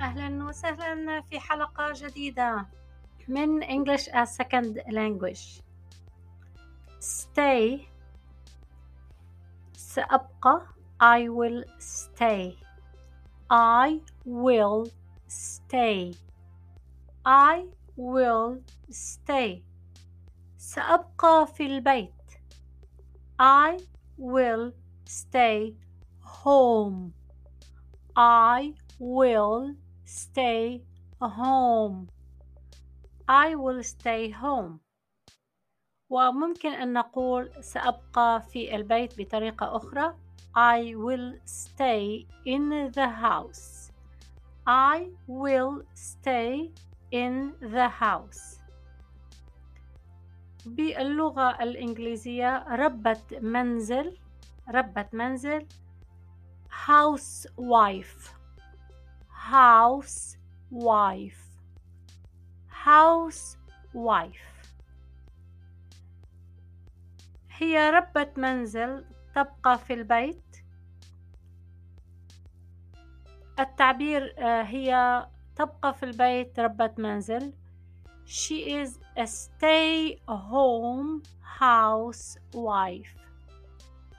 أهلا وسهلا في حلقة جديدة من English as Second Language Stay سأبقى I will stay I will stay I will stay سأبقى في البيت I will stay home I will stay home I will stay home وممكن أن نقول سأبقى في البيت بطريقة أخرى I will stay in the house I will stay in the house باللغة الإنجليزية ربة منزل ربة منزل housewife housewife housewife هي ربة منزل تبقى في البيت التعبير هي تبقى في البيت ربة منزل She is a stay home housewife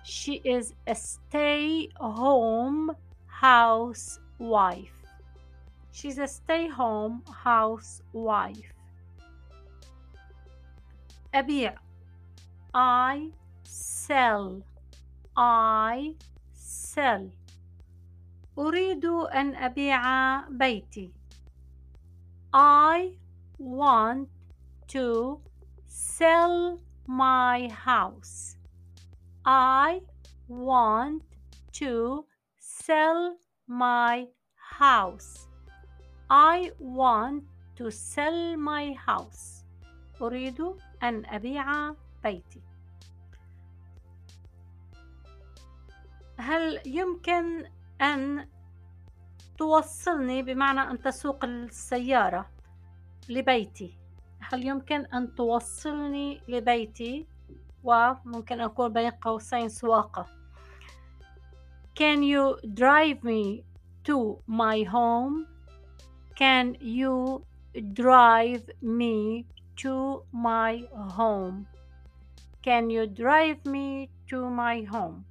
She is a stay home housewife She's a stay home housewife أبيع I sell I sell أريد أن أبيع بيتي I want to sell my house I want to sell my house I want to sell my house. أريد أن أبيع بيتي. هل يمكن أن توصلني بمعنى أن تسوق السيارة لبيتي؟ هل يمكن أن توصلني لبيتي؟ وممكن أقول بين قوسين سواقة. Can you drive me to my home? Can you drive me to my home? Can you drive me to my home?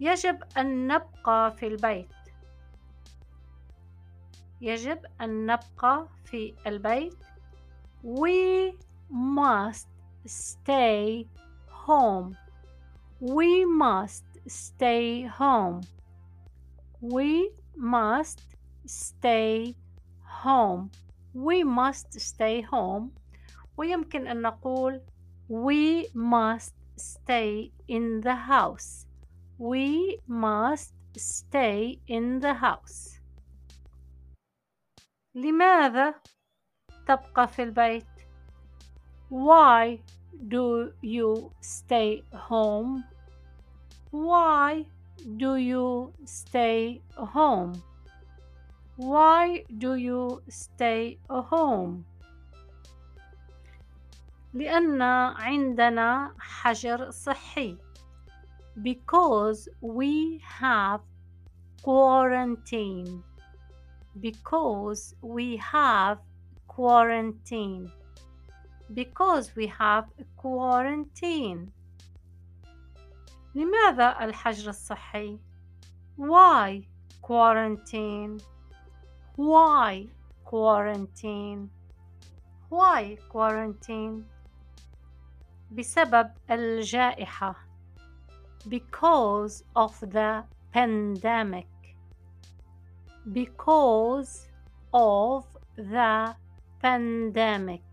يجب أن نبقى في البيت يجب أن نبقى في البيت We must stay home We must stay home We must stay home We must stay home ويمكن أن نقول We must stay in the house We must stay in the house. لماذا تبقى في البيت؟ Why do you stay home? Why do you stay home? Why do you stay home? لأن عندنا حجر صحي because we have quarantine because we have quarantine because we have quarantine لماذا الحجر الصحي why quarantine why quarantine why quarantine بسبب الجائحة because of the pandemic because of the pandemic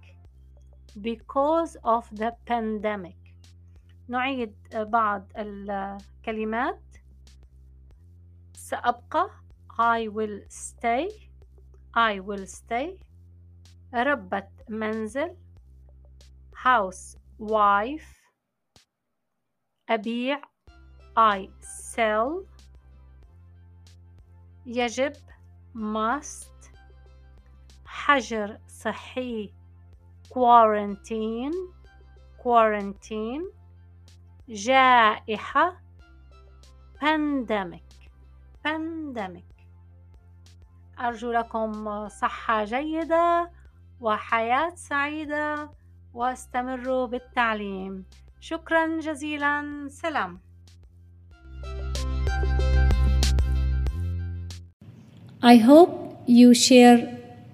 because of the pandemic نعيد بعض الكلمات سأبقى I will stay I will stay ربة منزل house wife أبيع I sell يجب must حجر صحي quarantine quarantine جائحة pandemic. Pandemic. أرجو لكم صحة جيدة وحياة سعيدة واستمروا بالتعليم. شكرا جزيلا. سلام. I hope you share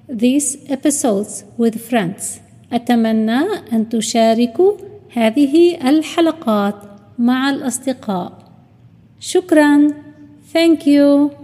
these episodes with friends. أتمنى أن تشاركوا هذه الحلقات مع الأصدقاء. شكرا. Thank you.